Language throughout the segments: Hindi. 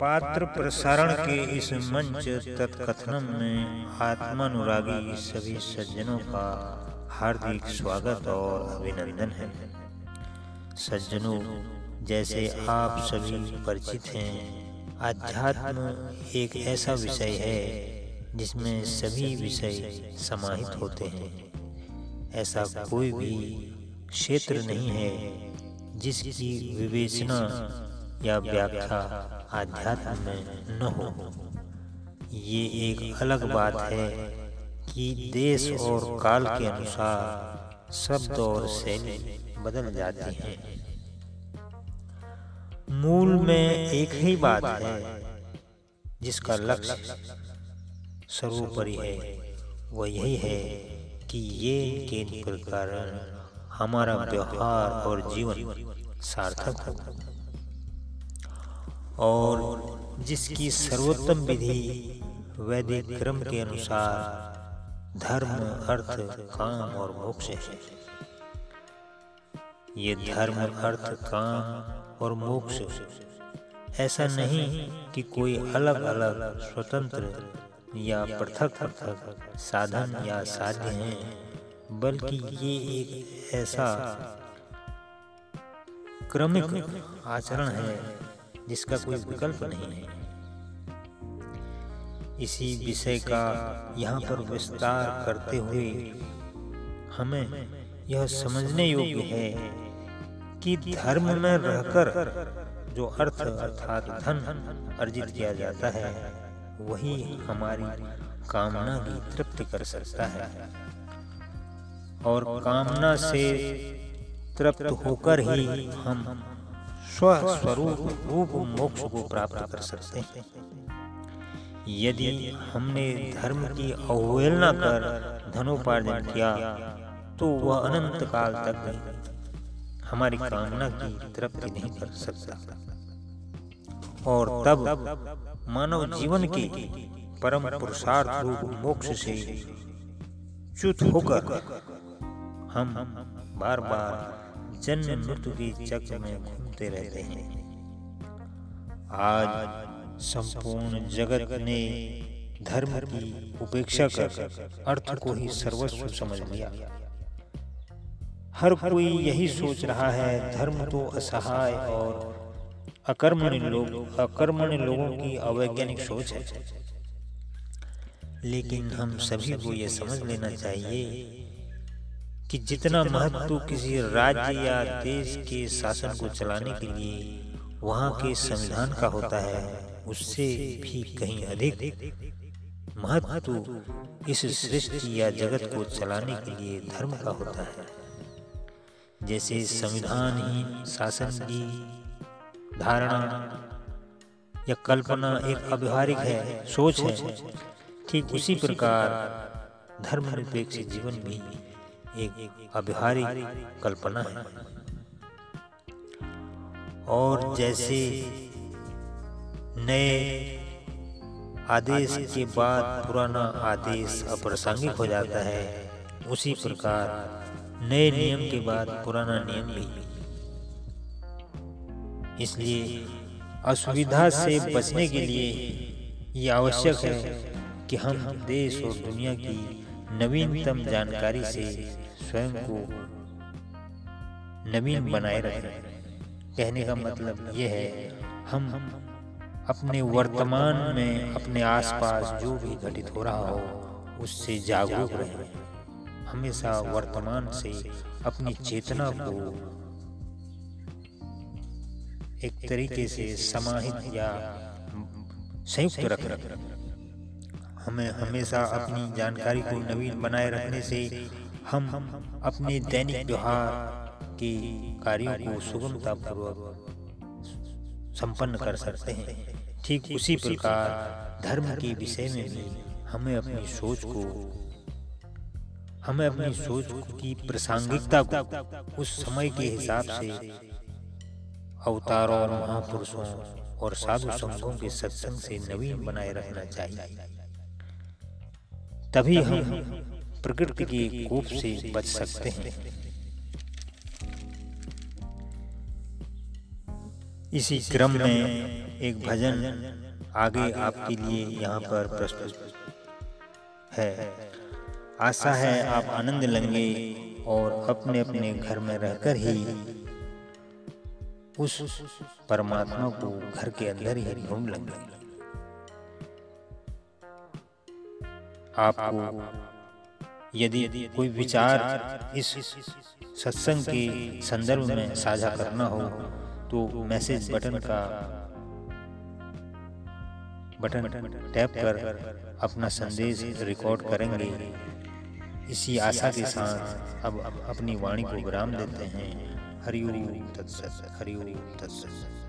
पात्र प्रसारण के इस मंच तत्कथनम में आत्मानुरागी सभी सज्जनों का हार्दिक स्वागत और अभिनंदन है। सज्जनों, जैसे आप सभी परिचित हैं अध्यात्म एक ऐसा विषय है जिसमें सभी विषय समाहित होते हैं। ऐसा कोई भी क्षेत्र नहीं है जिसकी विवेचना या व्याख्या आध्यात्म में न हो। ये एक अलग बात है कि देश और काल के अनुसार शब्द और शैली बदल जाती है। मूल में एक ही बात है जिसका लक्ष्य सर्वोपरि है। वह यही है कि ये केंद्र प्रकार हमारा व्यवहार और जीवन सार्थक हो। और जिसकी सर्वोत्तम विधि वैदिक क्रम के अनुसार धर्म अर्थ काम और मोक्ष है। ये धर्म अर्थ काम और मोक्ष ऐसा नहीं कि कोई अलग अलग स्वतंत्र या पृथक पृथक साधन या साध्य हैं बल्कि ये एक ऐसा क्रमिक आचरण है जिसका कोई विकल्प नहीं है। इसी विषय का यहाँ पर विस्तार करते हुए हमें यह समझने योग्य है कि धर्म में रहकर जो अर्थ अर्थात धन अर्जित किया जाता है, वही हमारी कामना भी तृप्त कर सकता है और कामना से तृप्त होकर ही हम स्वस्वरूप रूप मोक्ष को प्राप्त कर सकते हैं यदि हमने धर्म की अवहेलना कर धनोपार्जन किया तो वह अनंत काल तक हमारी कामना की तृप्ति नहीं कर सकता और तब मानव जीवन के परम पुरुषार्थ रूप मोक्ष से च्युत होकर हम बार बार जन्म मृत्यु की चक्र में घूमते रहते हैं। आज संपूर्ण जगत ने धर्म की उपेक्षा कर अर्थ को ही सर्वस्व समझ लिया। हर कोई यही सोच रहा है, धर्म तो असहाय और अकर्मण्य लोग, अकर्मण्य लोगों की अवैज्ञानिक सोच है। लेकिन हम सभी को यह समझ लेना चाहिए कि जितना महत्व किसी राज्य या देश के शासन को चलाने के लिए वहाँ के संविधान का होता है, उससे भी कहीं अधिक महत्व इस सृष्टि या जगत को चलाने के लिए धर्म का होता है। जैसे संविधान ही शासन की धारणा या कल्पना एक अव्यवहारिक है, सोच है, ठीक उसी प्रकार धर्म धर्मनिरपेक्ष जीवन भी एक अव्यवहारिक कल्पना है। और जैसे नए आदेश के बाद पुराना आदेश अप्रासंगिक हो जाता है, उसी प्रकार नए नियम के बाद पुराना नियम भी। इसलिए असुविधा से बचने के लिए ये आवश्यक है कि हम देश और दुनिया की नवीनतम जानकारी से स्वयं को नवीन बनाए रखें। कहने का मतलब यह है, हम अपने वर्तमान में अपने आसपास जो भी घटित हो रहा हो, उससे जागरूक रहें। हमेशा वर्तमान से अपनी चेतना को एक तरीके से समाहित या संयुक्त रख। रख हमें हमेशा अपनी जानकारी को नवीन बनाए रखने से हम अपने दैनिक व्यवहार के कार्यों को सुगमता पूर्वक संपन्न कर सकते हैं। ठीक उसी प्रकार धर्म के विषय में भी हमें अपनी सोच को, हमें अपनी सोच की प्रासंगिकता को उस समय के हिसाब से अवतारों और महापुरुषों और साधु संघों के सत्संग से नवीन बनाए रखना चाहिए। तभी हम प्रकृति के कोप से बच सकते हैं। इसी क्रम में एक भजन आगे आपके लिए यहाँ पर प्रस्तुत है। आशा है आप आनंद लेंगे और अपने अपने घर में रहकर ही उस परमात्मा को घर के अंदर ही ढूंढ लेंगे। आपको यदि कोई विचार इस सत्संग के संदर्भ में साझा करना हो तो मैसेज बटन का बटन टैप कर अपना संदेश रिकॉर्ड करेंगे। इसी आशा के साथ अब अपनी वाणी को विराम देते हैं। हरिओम तत्सत हरिओम तत्सत।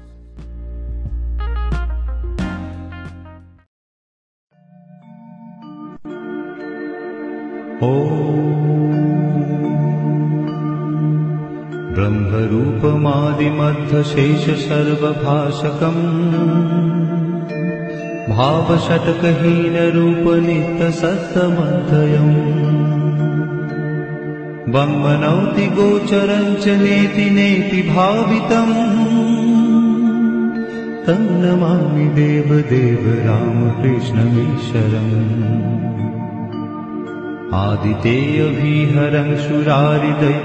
ब्रह्मरूपमादिमध्यशेष सर्वभाषकम् भावषट्कहीनरूपनित्यसत्तमध्ययम् वङ्मनौति गोचरम् च नेति नेति भावितम् तं नमामि देवदेव रामकृष्णमीश्वरम् आदितेयभिहरं सुरारिदैत्यनाशकम्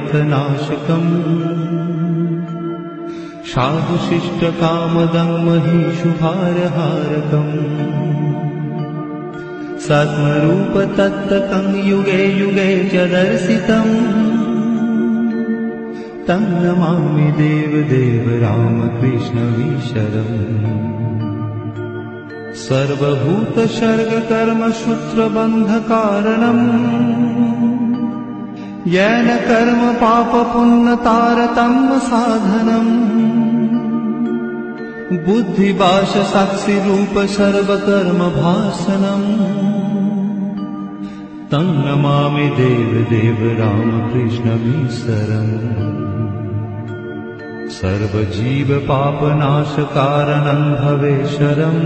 साधुशिष्टकामदं महिषुभारहारकम् सत्मरूपतत्तकं युगे युगे च दर्शितम्। तं नमामि देवदेव रामकृष्णवीशरम् सर्वभूतसर्गकर्मसूत्रबन्धकारणम् येन कर्म पापपुण्यतारतम्य साधनम् बुद्धिभाषसाक्षिरूप सर्वकर्मभासनम् तं नमामि देवदेव रामकृष्णमीश्वरम् सर्वजीवपापनाशकारणम् भवेशरम्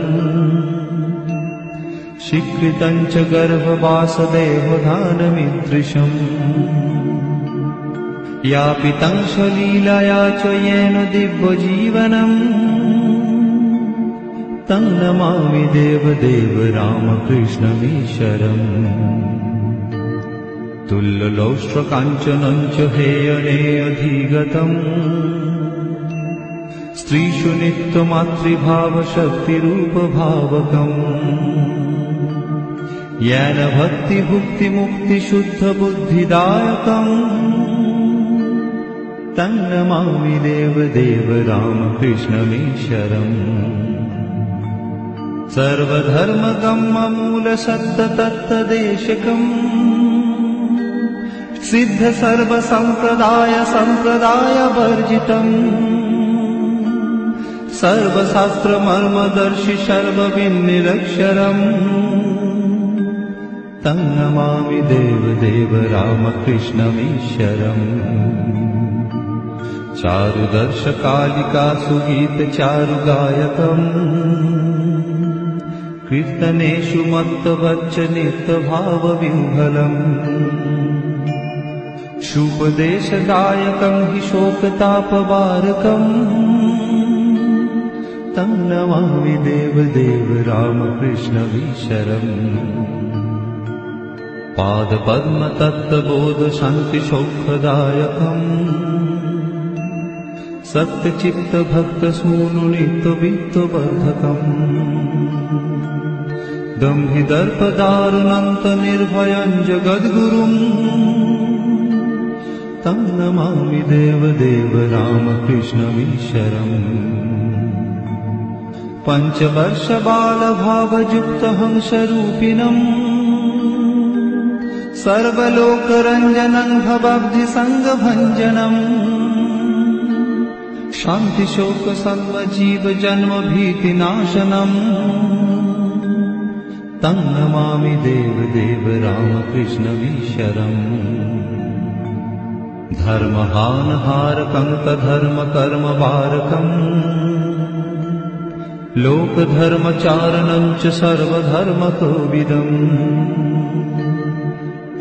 शिक्षितं च गर्भवासदेवधानमीदृशम् यापितं सलीलया च येन दिव्यजीवनम्। तं नमामि देवदेव रामकृष्णमीश्वरम्। तुल्यलौष्ट्रकाञ्चनं च हेयनेऽधिगतम्। स्त्रीषु नित्यमातृभावशक्तिरूपभावकम् येन भक्तिभुक्तिमुक्तिशुद्ध बुद्धिदायकम्। देवदेव रामकृष्णमीश्वरम् देव देव रामकृष्णमीक्षरम् सर्वशास्त्रमर्मदर्शि सर्वविन्निरक्षरम् तं नमामि देवदेव रामकृष्णमीश्वरम् चारुदर्शकालिका सुगीतचारुगायकम् कीर्तनेषु मत्तवच्च नित्यभावविह्वलम् शुपदेशदायकम् हि शोकतापवारकम्। तं नमामि देवदेव रामकृष्णवीशरम् पादपद्मतत्त्वबोधशान्तिसौखदायकम् सत्यचित्तभक्तसूनुनित्यवित्तवर्धकम् दम्भिदर्पदारुणन्तनिर्भयम् जगद्गुरुम् तं नमामि देवदेव रामकृष्णमीश्वरम् पञ्चवर्षबालभावयुक्तहंसरूपिणम् सर्वलोकरञ्जनम् भवब्धिसङ्गभञ्जनम् शान्तिशोकसर्वजीवजन्मभीतिनाशनम् तं नमामि देवदेव रामकृष्णवीशरम् धर्महानहारकङ्कधर्मकर्मवारकम्। लोकधर्मचारणम् च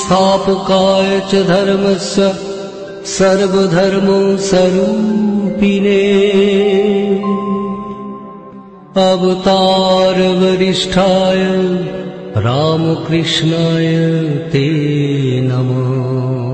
स्थापकाय च धर्मस्य सर्वधर्मस्वरूपिणे अवतारवरिष्ठाय रामकृष्णाय ते नमः